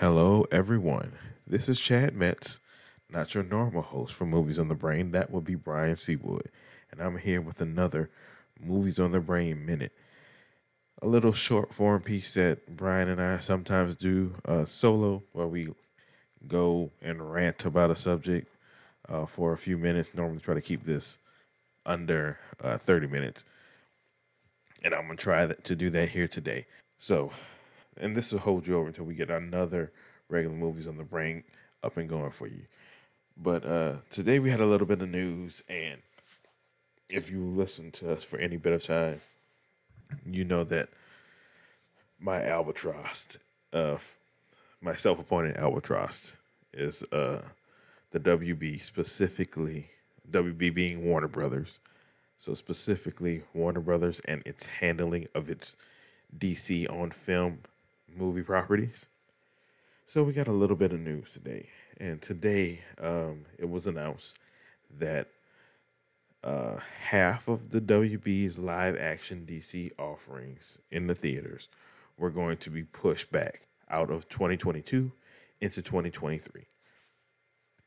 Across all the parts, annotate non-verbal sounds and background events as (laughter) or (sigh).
Hello, everyone. This is Chad Metz, not your normal host for Movies on the Brain. That would be Brian Seawood. And I'm here with another Movies on the Brain minute. A little short form piece that Brian and I sometimes do uh, solo, where we go and rant about a subject uh, for a few minutes. Normally, try to keep this under uh, 30 minutes. And I'm going to try to do that here today. So, and this will hold you over until we get another regular movies on the brain up and going for you. But uh, today we had a little bit of news, and if you listen to us for any bit of time, you know that my albatross, uh, my self-appointed albatross, is uh, the WB, specifically WB being Warner Brothers. So specifically Warner Brothers and its handling of its DC on film movie properties. So we got a little bit of news today, and today um, it was announced that uh, half of the WB's live action DC offerings in the theaters were going to be pushed back out of 2022 into 2023.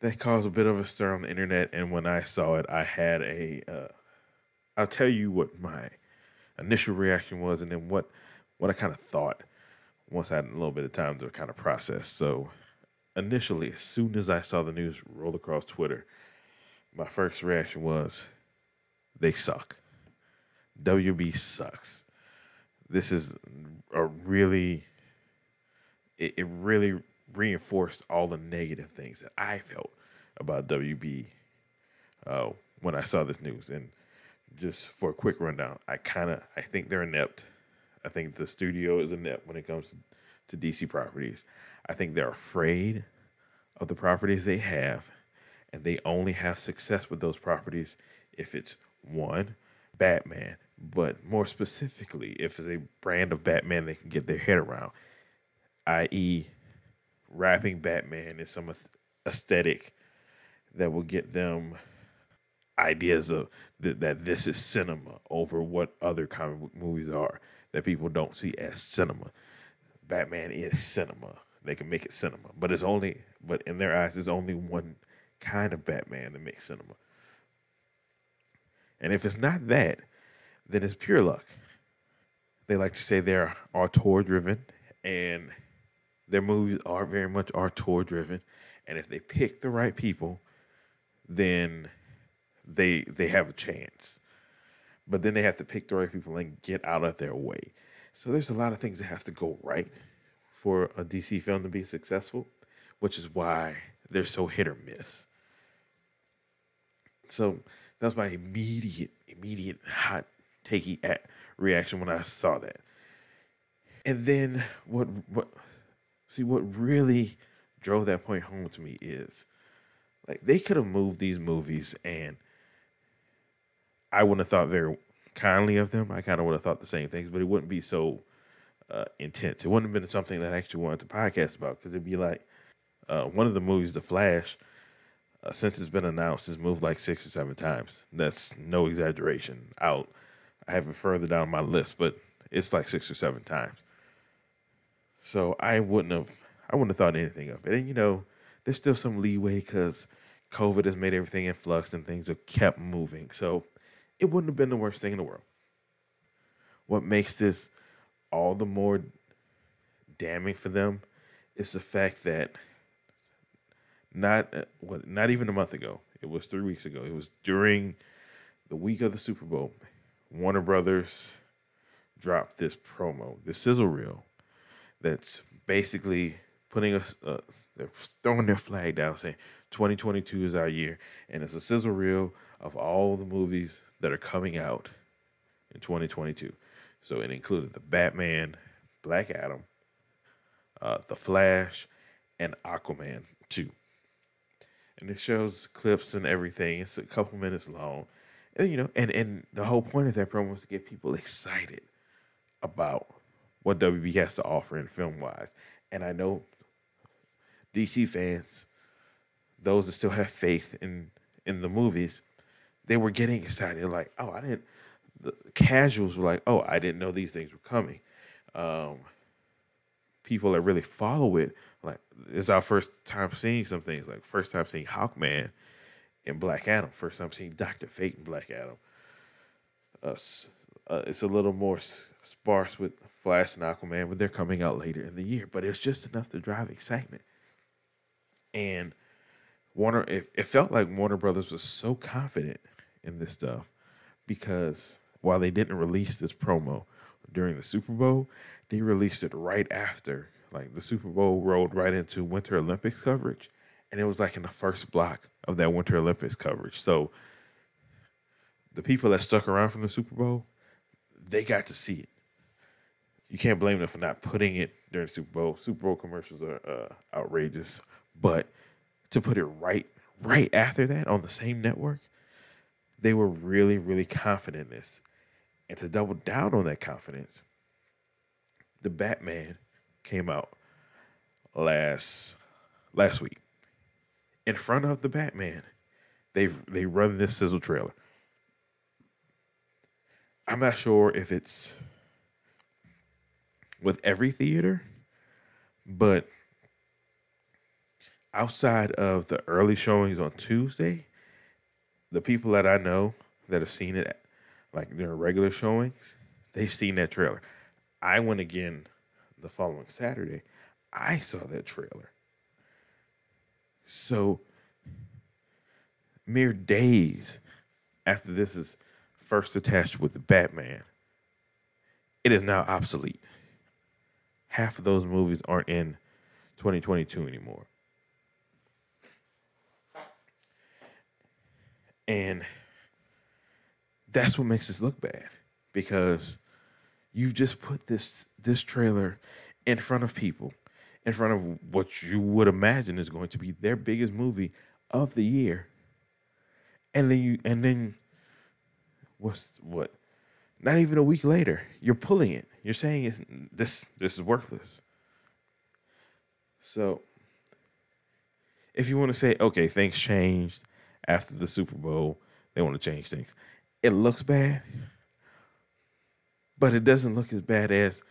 That caused a bit of a stir on the internet, and when I saw it, I had a. will uh, tell you what my initial reaction was, and then what what I kind of thought once I had a little bit of time to kind of process. So initially, as soon as I saw the news roll across Twitter, my first reaction was they suck. WB sucks. This is a really it, it really reinforced all the negative things that I felt about WB uh, when I saw this news. And just for a quick rundown, I kind of I think they're inept. I think the studio is a net when it comes to, DC properties. I think they're afraid of the properties they have, and they only have success with those properties if it's one, Batman, but more specifically, if it's a brand of Batman they can get their head around, i.e., wrapping Batman in some aesthetic that will get them ideas of th- that this is cinema over what other comic book movies are that people don't see as cinema. Batman is cinema. They can make it cinema, but it's only but in their eyes, there's only one kind of Batman that makes cinema. And if it's not that, then it's pure luck. They like to say they're auteur driven, and their movies are very much auteur driven. And if they pick the right people, then they they have a chance but then they have to pick the right people and get out of their way. So there's a lot of things that have to go right for a DC film to be successful, which is why they're so hit or miss. So that's my immediate, immediate hot takey at reaction when I saw that. And then what what see what really drove that point home to me is like they could have moved these movies and I wouldn't have thought very kindly of them. I kind of would have thought the same things, but it wouldn't be so uh, intense. It wouldn't have been something that I actually wanted to podcast about because it'd be like uh, one of the movies, The Flash, uh, since it's been announced, has moved like six or seven times. That's no exaggeration. Out, I have it further down my list, but it's like six or seven times. So I wouldn't have, I wouldn't have thought anything of it. And you know, there's still some leeway because COVID has made everything in flux and things have kept moving. So it wouldn't have been the worst thing in the world. What makes this all the more damning for them is the fact that not uh, what not even a month ago, it was three weeks ago. It was during the week of the Super Bowl. Warner Brothers dropped this promo, this sizzle reel, that's basically putting us, uh, they're throwing their flag down, saying 2022 is our year, and it's a sizzle reel of all the movies that are coming out in 2022. So it included the Batman, Black Adam, uh, The Flash, and Aquaman 2. And it shows clips and everything. It's a couple minutes long. And you know, and, and the whole point of that promo was to get people excited about what WB has to offer in film wise. And I know DC fans, those that still have faith in in the movies, they were getting excited. Like, oh, I didn't. The casuals were like, oh, I didn't know these things were coming. Um, people that really follow it, like it's our first time seeing some things. Like first time seeing Hawkman in Black Adam. First time seeing Doctor Fate in Black Adam. Uh, it's a little more sparse with Flash and Aquaman, but they're coming out later in the year. But it's just enough to drive excitement. And Warner, it, it felt like Warner Brothers was so confident in this stuff because while they didn't release this promo during the Super Bowl, they released it right after. Like the Super Bowl rolled right into Winter Olympics coverage, and it was like in the first block of that Winter Olympics coverage. So the people that stuck around from the Super Bowl, they got to see it. You can't blame them for not putting it during Super Bowl. Super Bowl commercials are uh, outrageous, but to put it right right after that on the same network, they were really really confident in this, and to double down on that confidence, the Batman came out last last week. In front of the Batman, they've they run this sizzle trailer. I'm not sure if it's with every theater, but outside of the early showings on Tuesday, the people that I know that have seen it, like their regular showings, they've seen that trailer. I went again the following Saturday. I saw that trailer. So, mere days after this is first attached with the Batman, it is now obsolete. Half of those movies aren't in 2022 anymore. And that's what makes this look bad because you just put this this trailer in front of people, in front of what you would imagine is going to be their biggest movie of the year. And then you and then what's what? Not even a week later, you're pulling it. You're saying it's, this this is worthless. So if you want to say, okay, things changed, after the Super Bowl, they want to change things. It looks bad, but it doesn't look as bad as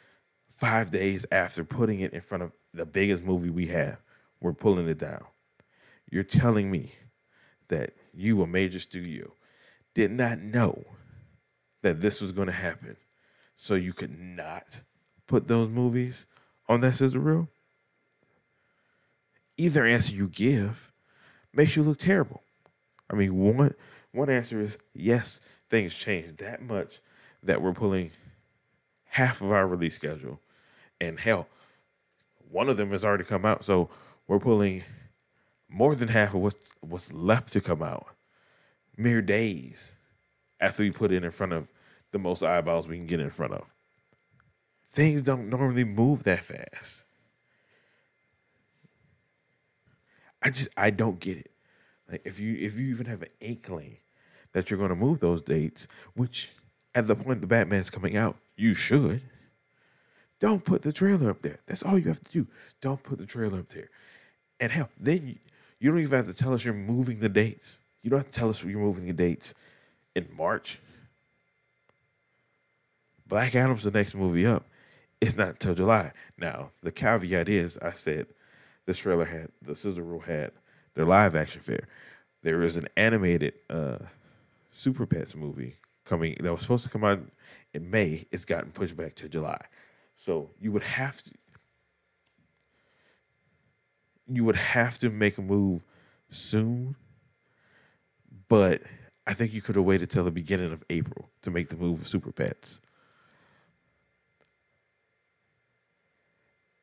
five days after putting it in front of the biggest movie we have. We're pulling it down. You're telling me that you, a major studio, did not know that this was going to happen, so you could not put those movies on that sizzle reel? Either answer you give makes you look terrible. I mean, one one answer is yes, things changed that much that we're pulling half of our release schedule, and hell, one of them has already come out, so we're pulling more than half of what's what's left to come out mere days after we put it in front of the most eyeballs we can get in front of. Things don't normally move that fast. I just I don't get it. If you if you even have an inkling that you're going to move those dates, which at the point the Batman's coming out, you should. Don't put the trailer up there. That's all you have to do. Don't put the trailer up there. And hell, then you, you don't even have to tell us you're moving the dates. You don't have to tell us you're moving the dates in March. Black Adam's the next movie up. It's not until July. Now, the caveat is I said this trailer had the sizzle reel had their live action fair. There is an animated uh, Super Pets movie coming that was supposed to come out in May. It's gotten pushed back to July. So you would have to you would have to make a move soon. But I think you could have waited till the beginning of April to make the move of Super Pets.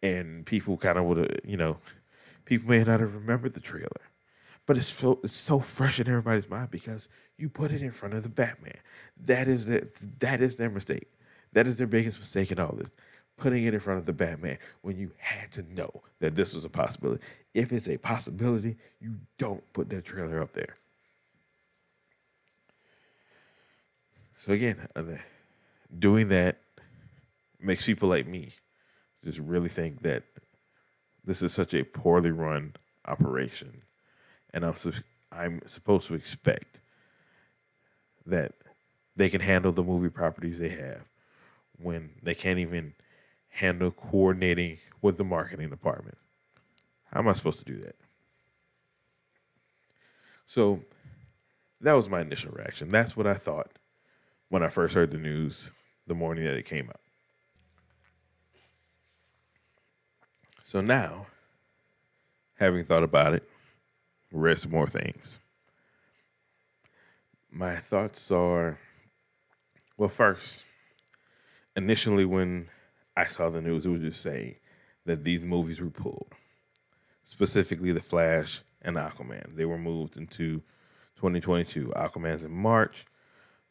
And people kind of would have, you know, people may not have remembered the trailer, but it's so it's so fresh in everybody's mind because you put it in front of the Batman. That is their that is their mistake. That is their biggest mistake in all this. Putting it in front of the Batman when you had to know that this was a possibility. If it's a possibility, you don't put that trailer up there. So again, uh, doing that makes people like me just really think that this is such a poorly run operation, and I'm I'm supposed to expect that they can handle the movie properties they have when they can't even handle coordinating with the marketing department. How am I supposed to do that? So that was my initial reaction. That's what I thought when I first heard the news the morning that it came out. So now, having thought about it, read some more things. My thoughts are well, first, initially when I saw the news, it was just saying that these movies were pulled, specifically The Flash and Aquaman. They were moved into 2022. Aquaman's in March.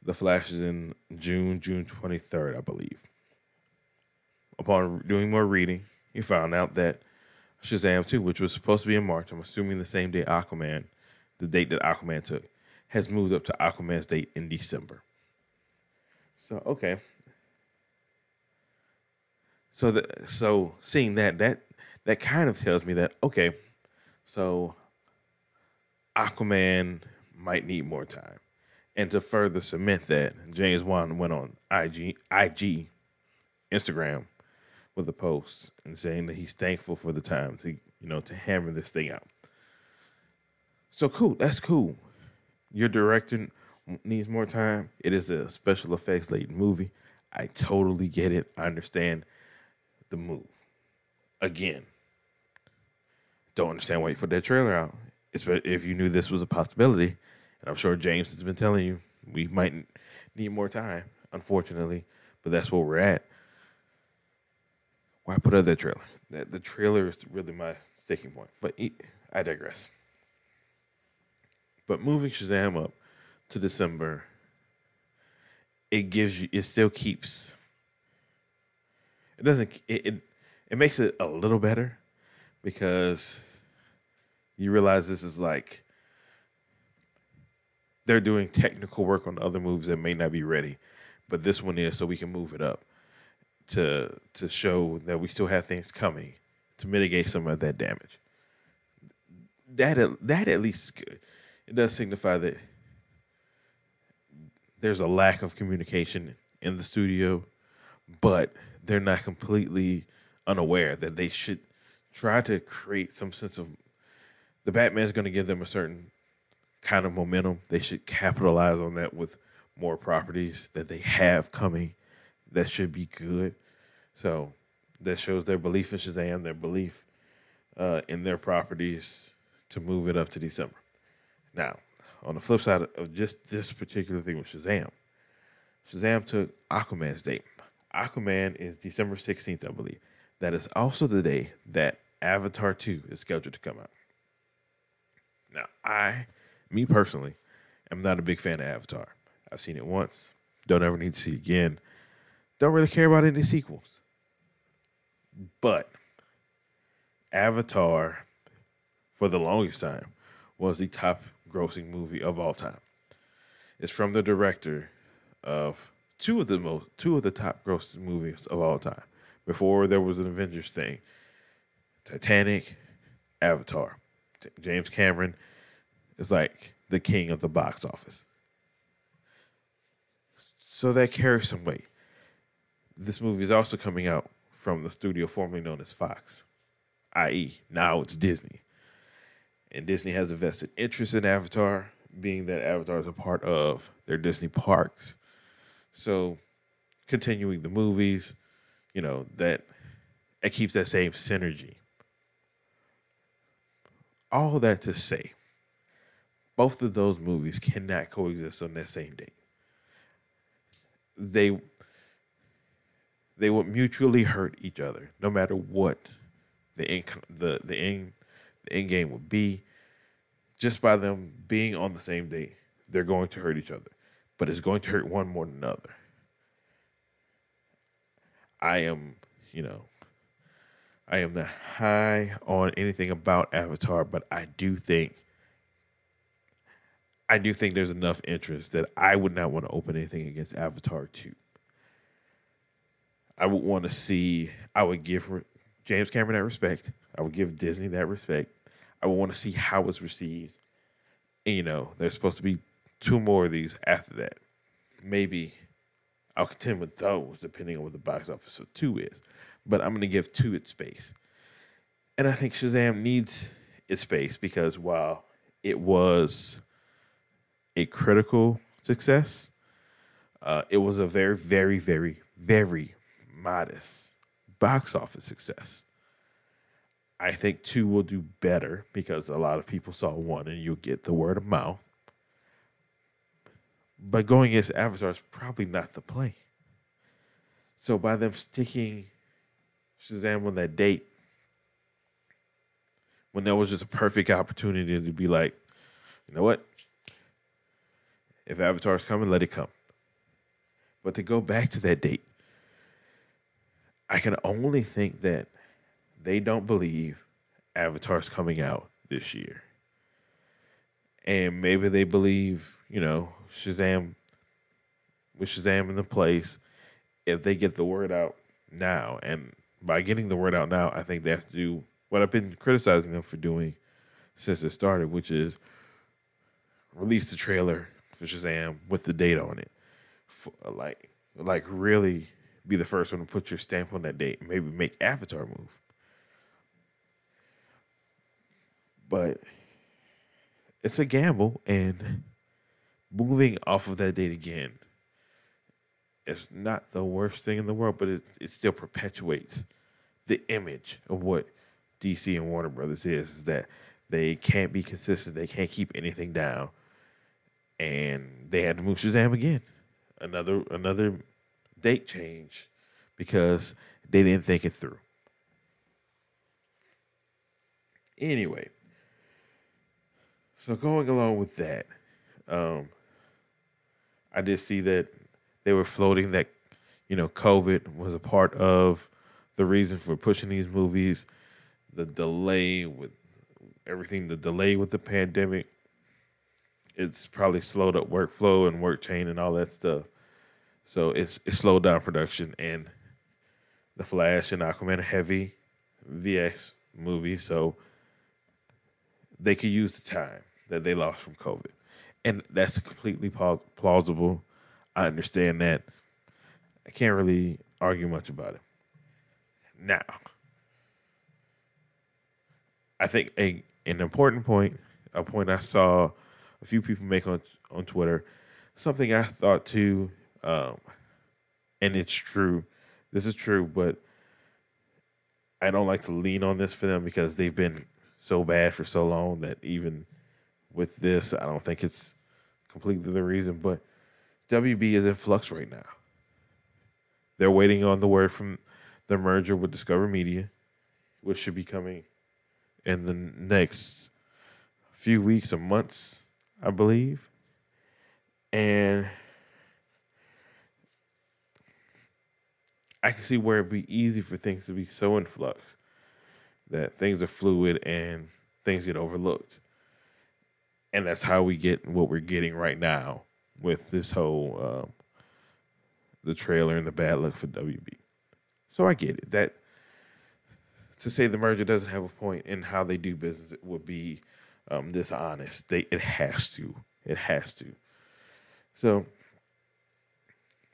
The Flash is in June, June 23rd, I believe. Upon doing more reading, he found out that Shazam 2, which was supposed to be in March, I'm assuming the same day Aquaman, the date that Aquaman took, has moved up to Aquaman's date in December. So okay. So the so seeing that that that kind of tells me that okay, so Aquaman might need more time. And to further cement that, James Wan went on IG IG Instagram with a post and saying that he's thankful for the time to you know to hammer this thing out. So cool, that's cool. Your director needs more time. It is a special effects laden movie. I totally get it. I understand the move. Again, don't understand why you put that trailer out. If you knew this was a possibility, and I'm sure James has been telling you, we might need more time, unfortunately, but that's where we're at. Why put out that trailer? The trailer is really my sticking point. But I digress. But moving Shazam up to December, it gives you. It still keeps. It doesn't. It it, it makes it a little better because you realize this is like they're doing technical work on other moves that may not be ready, but this one is, so we can move it up to to show that we still have things coming to mitigate some of that damage. That that at least. It does signify that there's a lack of communication in the studio, but they're not completely unaware that they should try to create some sense of the Batman's going to give them a certain kind of momentum. They should capitalize on that with more properties that they have coming that should be good. So that shows their belief in Shazam, their belief uh, in their properties to move it up to December. Now, on the flip side of just this particular thing with Shazam, Shazam took Aquaman's date. Aquaman is December 16th, I believe. That is also the day that Avatar 2 is scheduled to come out. Now, I, me personally, am not a big fan of Avatar. I've seen it once, don't ever need to see it again. Don't really care about any sequels. But Avatar, for the longest time, was the top grossing movie of all time. It's from the director of two of the most two of the top grossing movies of all time. Before there was an Avengers thing. Titanic, Avatar. James Cameron is like the king of the box office. So that carries some weight. This movie is also coming out from the studio formerly known as Fox, i.e., now it's Disney. And Disney has a vested interest in Avatar, being that Avatar is a part of their Disney parks. So, continuing the movies, you know, that it keeps that same synergy. All that to say, both of those movies cannot coexist on that same day. They they would mutually hurt each other, no matter what the in, the the end the end game would be. Just by them being on the same day, they're going to hurt each other, but it's going to hurt one more than another. I am, you know, I am not high on anything about Avatar, but I do think I do think there's enough interest that I would not want to open anything against Avatar 2. I would want to see, I would give James Cameron that respect. I would give Disney that respect. I would want to see how it's received. And, you know, there's supposed to be two more of these after that. Maybe I'll contend with those depending on what the box office of two is. but I'm going to give two its space. And I think Shazam needs its space because while it was a critical success, uh, it was a very, very, very, very modest box office success. I think two will do better because a lot of people saw one and you'll get the word of mouth. But going against Avatar is probably not the play. So by them sticking Shazam on that date, when there was just a perfect opportunity to be like, you know what? If Avatar's coming, let it come. But to go back to that date, I can only think that they don't believe Avatar's coming out this year. And maybe they believe, you know, Shazam with Shazam in the place, if they get the word out now, and by getting the word out now, I think they have to do what I've been criticizing them for doing since it started, which is release the trailer for Shazam with the date on it. For, like, like really be the first one to put your stamp on that date. Maybe make Avatar move. But it's a gamble, and moving off of that date again is not the worst thing in the world, but it, it still perpetuates the image of what DC and Warner Brothers is, is that they can't be consistent, they can't keep anything down. And they had to move Shazam again. Another another date change because they didn't think it through. Anyway, so going along with that, um, I did see that they were floating that you know COVID was a part of the reason for pushing these movies. The delay with everything, the delay with the pandemic, it's probably slowed up workflow and work chain and all that stuff. So it's it slowed down production and the Flash and Aquaman heavy VX movies, so they could use the time that they lost from COVID, and that's completely plausible. I understand that. I can't really argue much about it. Now, I think a an important point, a point I saw a few people make on on Twitter, something I thought too, um, and it's true. This is true, but I don't like to lean on this for them because they've been so bad for so long that even with this, I don't think it's completely the reason. But WB is in flux right now. They're waiting on the word from the merger with Discover Media, which should be coming in the next few weeks or months, I believe. And I can see where it'd be easy for things to be so in flux that things are fluid and things get overlooked. And that's how we get what we're getting right now with this whole um, the trailer and the bad look for WB. So I get it. That to say the merger doesn't have a point in how they do business it would be um, dishonest. They it has to. It has to. So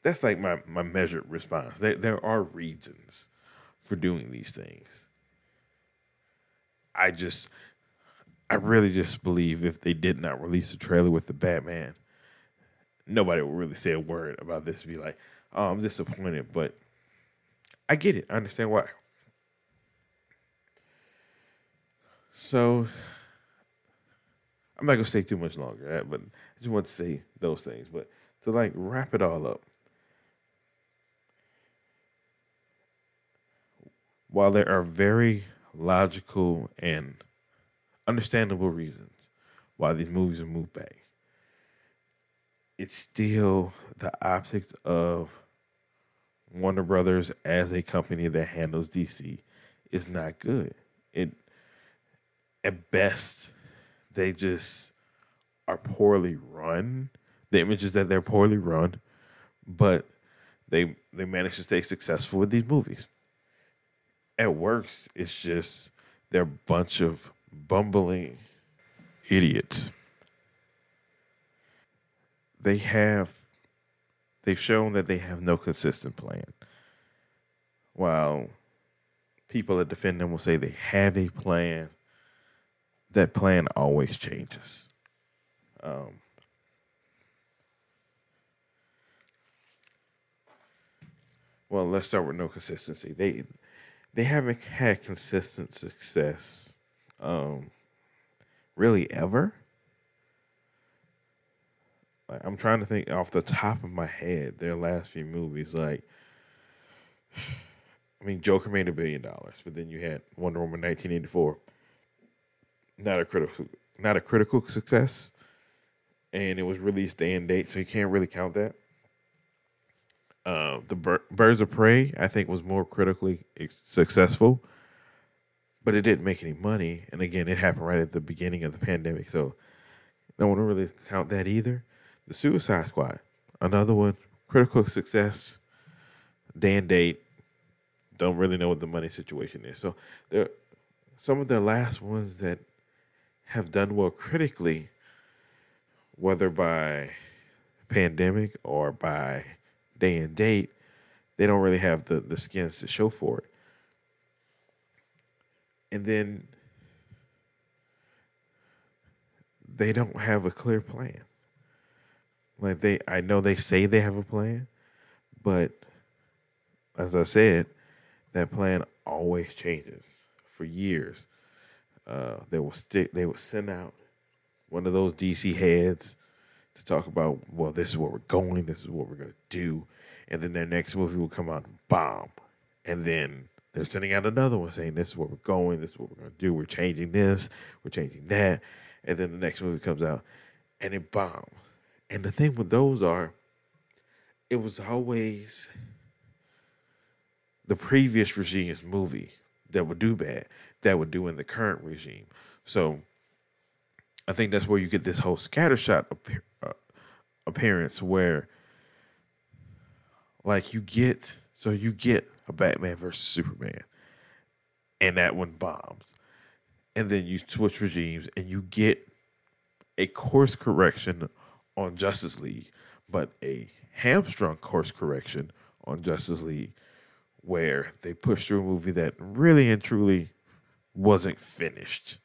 that's like my my measured response. There there are reasons for doing these things. I just I really just believe if they did not release a trailer with the Batman, nobody would really say a word about this. Be like, oh, I'm disappointed, but I get it. I understand why. So I'm not gonna stay too much longer, eh, but I just want to say those things. But to like wrap it all up, while there are very logical and understandable reasons why these movies are moved back, it's still the optics of Warner Brothers as a company that handles DC is not good. It at best they just are poorly run. The images that they're poorly run, but they they manage to stay successful with these movies. At worst, it's just they're a bunch of bumbling idiots. They have they've shown that they have no consistent plan. While people that defend them will say they have a plan. That plan always changes. Um, well, let's start with no consistency. They they haven't had consistent success, um, really ever. Like, I'm trying to think off the top of my head their last few movies. Like, (sighs) I mean, Joker made a billion dollars, but then you had Wonder Woman 1984, not a critical, not a critical success, and it was released day and date, so you can't really count that. Uh, the Bir- Birds of Prey, I think, was more critically successful, but it didn't make any money. And again, it happened right at the beginning of the pandemic, so no one really count that either. The Suicide Squad, another one, critical success, day and date. Don't really know what the money situation is. So there, some of the last ones that have done well critically, whether by pandemic or by day and date, they don't really have the the skins to show for it. And then they don't have a clear plan. Like they I know they say they have a plan, but as I said, that plan always changes for years. Uh, they will stick. They will send out one of those DC heads to talk about, well, this is where we're going. This is what we're gonna do, and then their next movie will come out and bomb, and then they're sending out another one saying, this is where we're going. This is what we're gonna do. We're changing this. We're changing that, and then the next movie comes out and it bombs. And the thing with those are, it was always the previous regime's movie that would do bad that would do in the current regime. So I think that's where you get this whole scattershot appear, uh, appearance where like you get so you get a Batman versus Superman and that one bombs. And then you switch regimes and you get a course correction on Justice League, but a hamstrung course correction on Justice League where they pushed through a movie that really and truly wasn't finished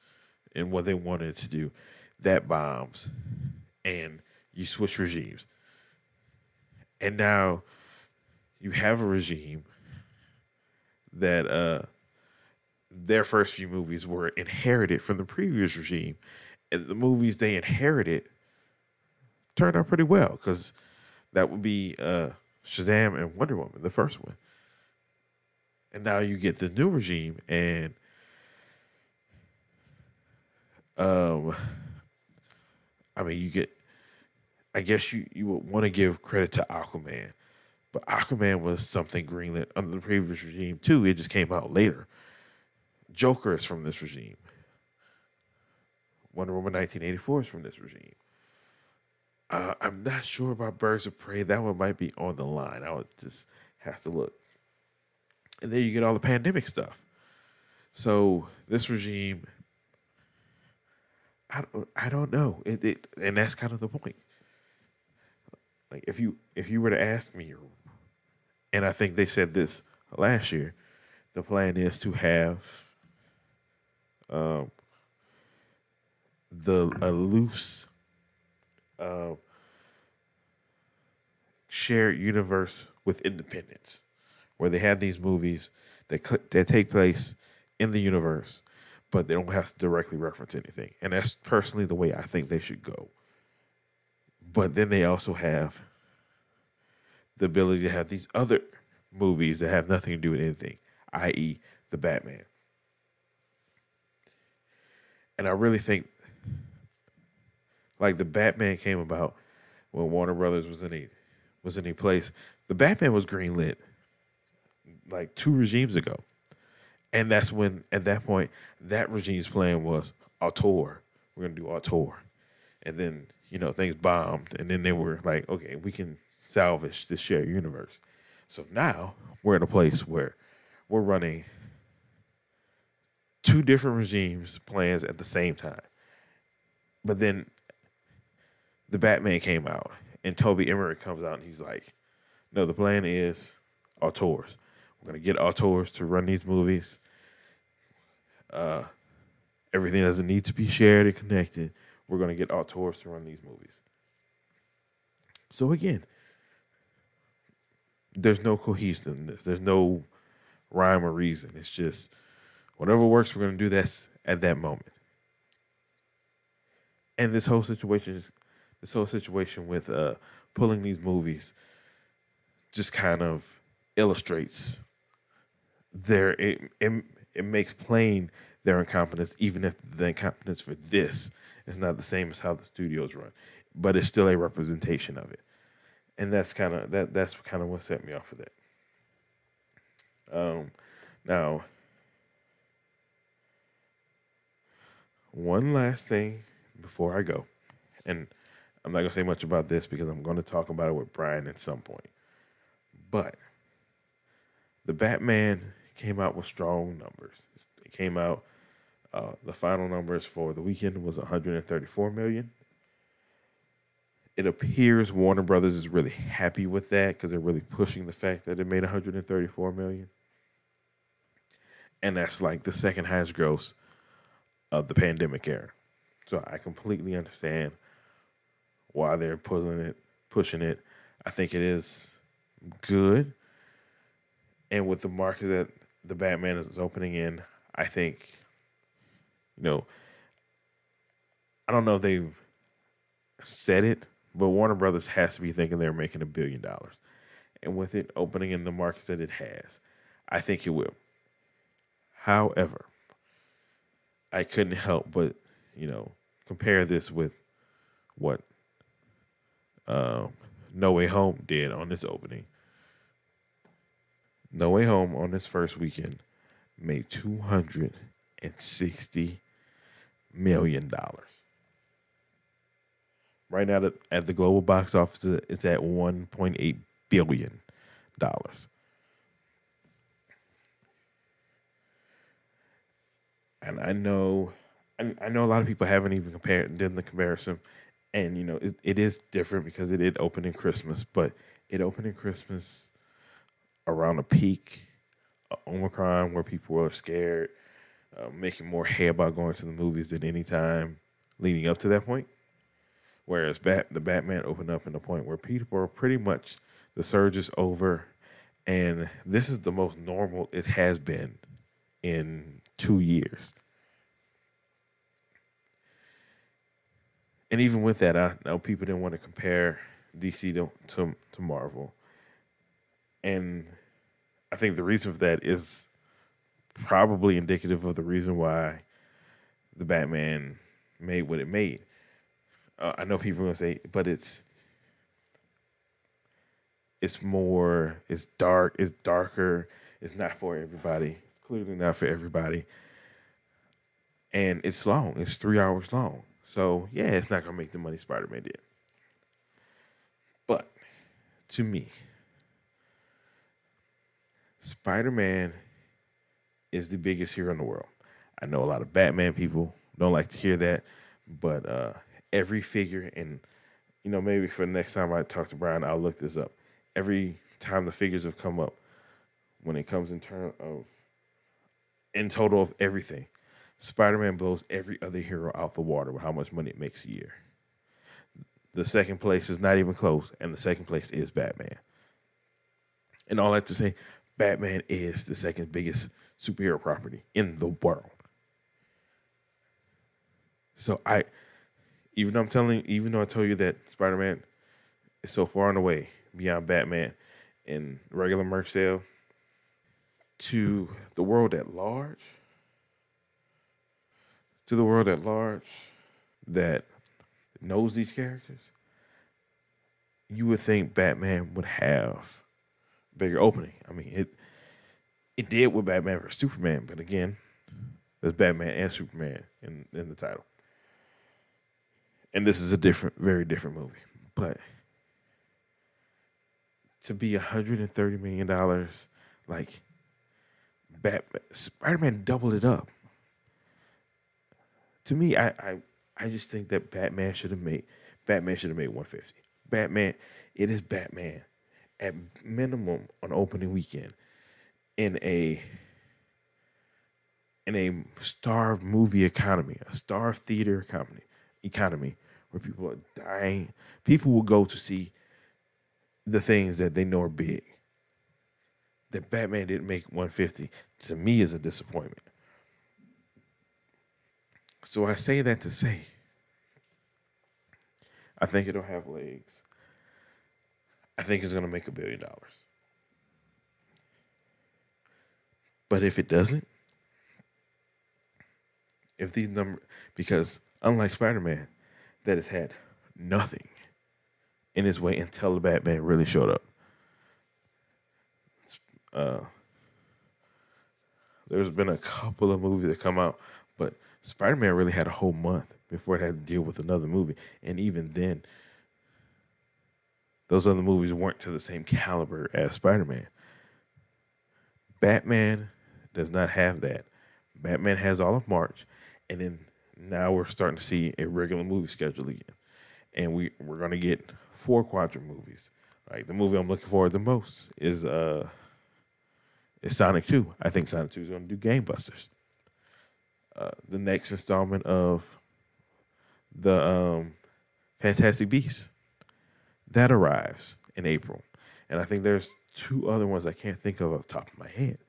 in what they wanted to do. That bombs, and you switch regimes. And now you have a regime that uh their first few movies were inherited from the previous regime. And the movies they inherited turned out pretty well because that would be uh Shazam and Wonder Woman, the first one. And now you get the new regime and um I mean you get I guess you, you would want to give credit to Aquaman. But Aquaman was something greenlit under the previous regime too. It just came out later. Joker is from this regime. Wonder Woman 1984 is from this regime. Uh, I'm not sure about Birds of Prey. That one might be on the line. I would just have to look. And then you get all the pandemic stuff. So this regime, I don't, I don't know. It, it, and that's kind of the point. Like if you if you were to ask me, and I think they said this last year, the plan is to have um, the a loose uh, shared universe with Independence, where they have these movies that cl- that take place in the universe, but they don't have to directly reference anything. And that's personally the way I think they should go. But then they also have the ability to have these other movies that have nothing to do with anything, i.e., the Batman. And I really think like the Batman came about when Warner Brothers was in a was in a place. The Batman was greenlit like two regimes ago. And that's when at that point that regime's plan was auteur. We're gonna do auteur. And then, you know, things bombed and then they were like, okay, we can salvage this shared universe. So now we're in a place where we're running two different regimes plans at the same time. But then the Batman came out and Toby Emmerich comes out and he's like, no, the plan is auteurs. We're gonna get our auteurs to run these movies Uh, everything doesn't need to be shared and connected. We're going to get auteurs to run these movies. So again, there's no cohesiveness. There's no rhyme or reason. It's just whatever works. We're going to do this at that moment. And this whole situation, is, this whole situation with uh, pulling these movies, just kind of illustrates their it, it, it makes plain their incompetence, even if the incompetence for this is not the same as how the studios run, but it's still a representation of it, and that's kind of that that's kind of what set me off for that. Um, now, one last thing before I go, and I'm not gonna say much about this because I'm to talk about it with Brian at some point, but the Batman came out with strong numbers. It came out. Uh, the final numbers for the weekend was 134 million. It appears Warner Brothers is really happy with that because they're really pushing the fact that it made 134 million, and that's like the second highest gross of the pandemic era. So I completely understand why they're pulling it, pushing it. I think it is good, and with the market that the Batman is opening in, I think, you know, I don't know if they've said it, but Warner Brothers has to be thinking they're making a billion dollars. And with it opening in the markets that it has, I think it will. However, I couldn't help but, you know, compare this with what um, No Way Home did on its opening. No Way Home on its first weekend made two hundred and sixty million dollars. Right now, at the global box office, uh, it's at one point eight billion dollars. And I know, I know a lot of people haven't even compared done the comparison, and you know it, it is different because it did open in Christmas, but it opened in Christmas around a peak Omicron where people were scared, uh, making more hay about going to the movies than any time leading up to that point. Whereas Bat, the Batman opened up in a point where people are pretty much the surge is over, and this is the most normal it has been in two years. And even with that, I know people didn't want to compare DC to, to, to Marvel. And I think the reason for that is probably indicative of the reason why the Batman made what it made. Uh, I know people are gonna say, but it's it's more, it's dark, it's darker, it's not for everybody. It's clearly not for everybody, and it's long. It's three hours long. So yeah, it's not gonna make the money Spider Man did. But to me, Spider Man is the biggest hero in the world. I know a lot of Batman people don't like to hear that, but uh, every figure, and you know, maybe for the next time I talk to Brian, I'll look this up. Every time the figures have come up, when it comes in terms of in total of everything, Spider Man blows every other hero out the water with how much money it makes a year. The second place is not even close, and the second place is Batman. And all that to say, Batman is the second biggest superhero property in the world. So I, even though I'm telling, even though I told you that Spider Man is so far and away beyond Batman in regular merch sale, to the world at large, to the world at large that knows these characters, you would think Batman would have bigger opening. I mean, it it did with Batman vs Superman, but again, there's Batman and Superman in in the title, and this is a different, very different movie. But to be 130 million dollars, like Batman, Spider Man doubled it up. To me, I, I I just think that Batman should have made Batman should have made 150. Batman, it is Batman at minimum on opening weekend in a in a starved movie economy, a starved theater economy, economy where people are dying, people will go to see the things that they know are big. That Batman didn't make 150 to me is a disappointment. So I say that to say, I think it'll have legs. I think it's going to make a billion dollars. But if it doesn't, if these numbers, because unlike Spider Man, that has had nothing in his way until the Batman really showed up. Uh, there's been a couple of movies that come out, but Spider Man really had a whole month before it had to deal with another movie, and even then, those other movies weren't to the same caliber as Spider Man. Batman does not have that. Batman has all of March, and then now we're starting to see a regular movie schedule again, and we we're gonna get four quadrant movies. Like the movie I'm looking forward the most is uh is Sonic Two. I think Sonic Two is gonna do Gamebusters. Uh, the next installment of the um, Fantastic Beasts that arrives in April, and I think there's two other ones I can't think of off the top of my head.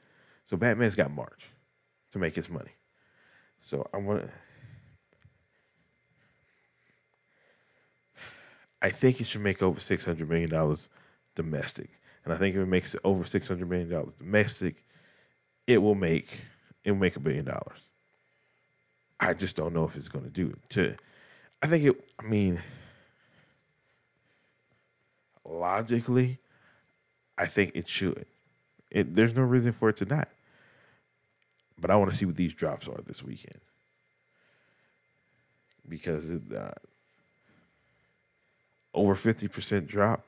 So Batman's got March to make his money. So I want to. I think it should make over six hundred million dollars domestic, and I think if it makes it over six hundred million dollars domestic, it will make it will make a billion dollars. I just don't know if it's going to do it. To, I think it. I mean, logically, I think it should. It, there's no reason for it to not. But I want to see what these drops are this weekend because it, uh, over 50% drop,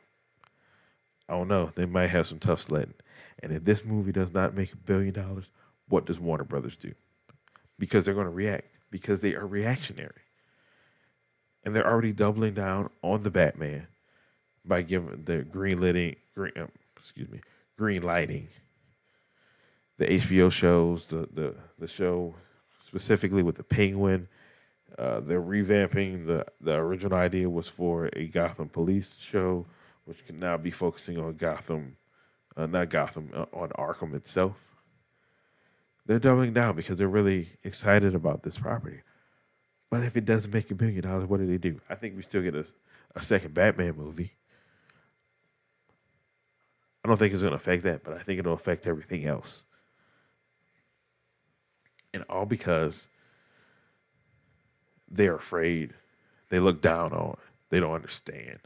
I don't know. They might have some tough sledding. And if this movie does not make a billion dollars, what does Warner Brothers do? Because they're going to react, because they are reactionary. And they're already doubling down on the Batman by giving the green lighting, green, uh, excuse me, green lighting the HBO shows, the the the show specifically with the Penguin. Uh, they're revamping the the original idea was for a Gotham police show, which can now be focusing on Gotham, uh, not Gotham, uh, on Arkham itself. They're doubling down because they're really excited about this property. But if it doesn't make a billion dollars, what do they do? I think we still get a, a second Batman movie. I don't think it's going to affect that, but I think it'll affect everything else. And all because they're afraid. They look down on. They don't understand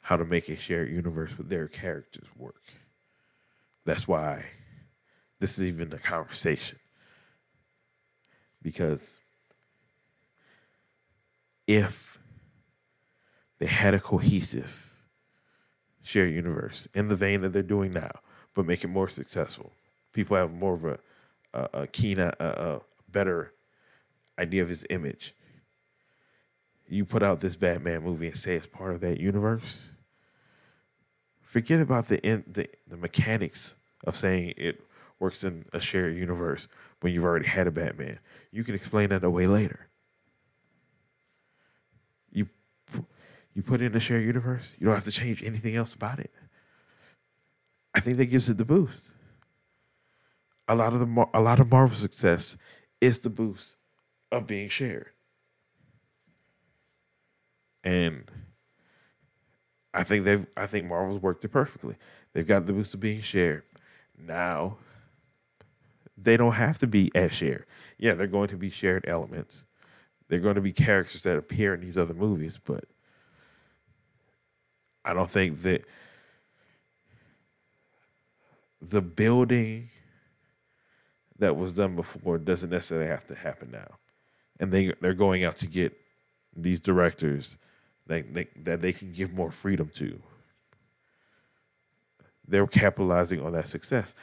how to make a shared universe with their characters work. That's why this is even a conversation. Because if they had a cohesive shared universe in the vein that they're doing now, but make it more successful, people have more of a a, a keener, a, a better idea of his image. You put out this Batman movie and say it's part of that universe. Forget about the in, the, the mechanics of saying it works in a shared universe when you've already had a Batman. You can explain that away later. You you put in a shared universe, you don't have to change anything else about it. I think that gives it the boost a lot of the a lot of Marvel success is the boost of being shared. And I think they've I think Marvel's worked it perfectly. They've got the boost of being shared. Now they don't have to be as shared. Yeah, they're going to be shared elements. They're going to be characters that appear in these other movies, but I don't think that the building that was done before doesn't necessarily have to happen now. And they they're going out to get these directors that they, that they can give more freedom to. They're capitalizing on that success.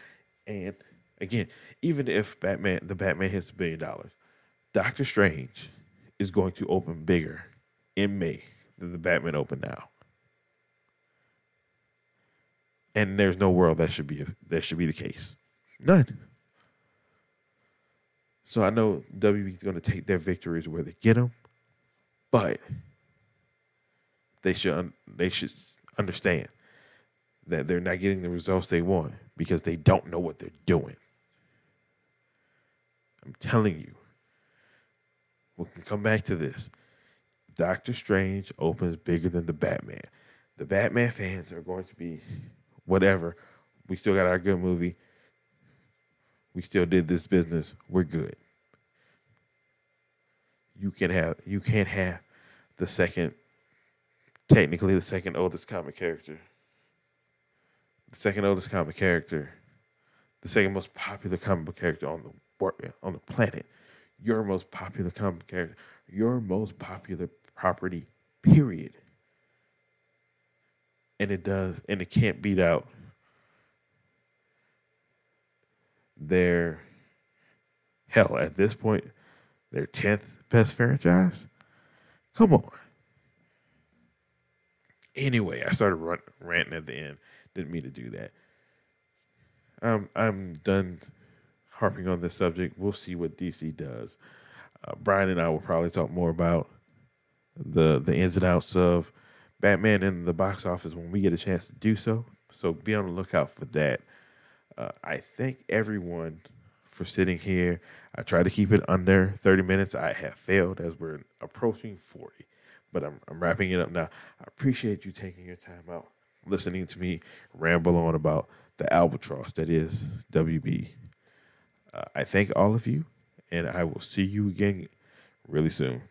And again, even if Batman the Batman hits a billion dollars, Doctor Strange is going to open bigger in May than the Batman open now. And there's no world that should be that should be the case. None. So I know WB is going to take their victories where they get them, but they should they should understand that they're not getting the results they want because they don't know what they're doing. I'm telling you. We can come back to this. Doctor Strange opens bigger than the Batman. The Batman fans are going to be whatever. We still got our good movie. We still did this business. We're good. You can have you can't have the second technically the second oldest comic character. The second oldest comic character. The second most popular comic book character on the on the planet. Your most popular comic character. Your most popular property, period. And it does, and it can't beat out their hell at this point, their tenth best franchise. Come on. Anyway, I started run, ranting at the end. Didn't mean to do that. Um, I'm done harping on this subject. We'll see what DC does. Uh, Brian and I will probably talk more about the the ins and outs of Batman in the box office when we get a chance to do so. So be on the lookout for that. Uh, I thank everyone for sitting here. I try to keep it under 30 minutes. I have failed as we're approaching 40, but I'm, I'm wrapping it up now. I appreciate you taking your time out, listening to me ramble on about the albatross that is WB. Uh, I thank all of you, and I will see you again really soon.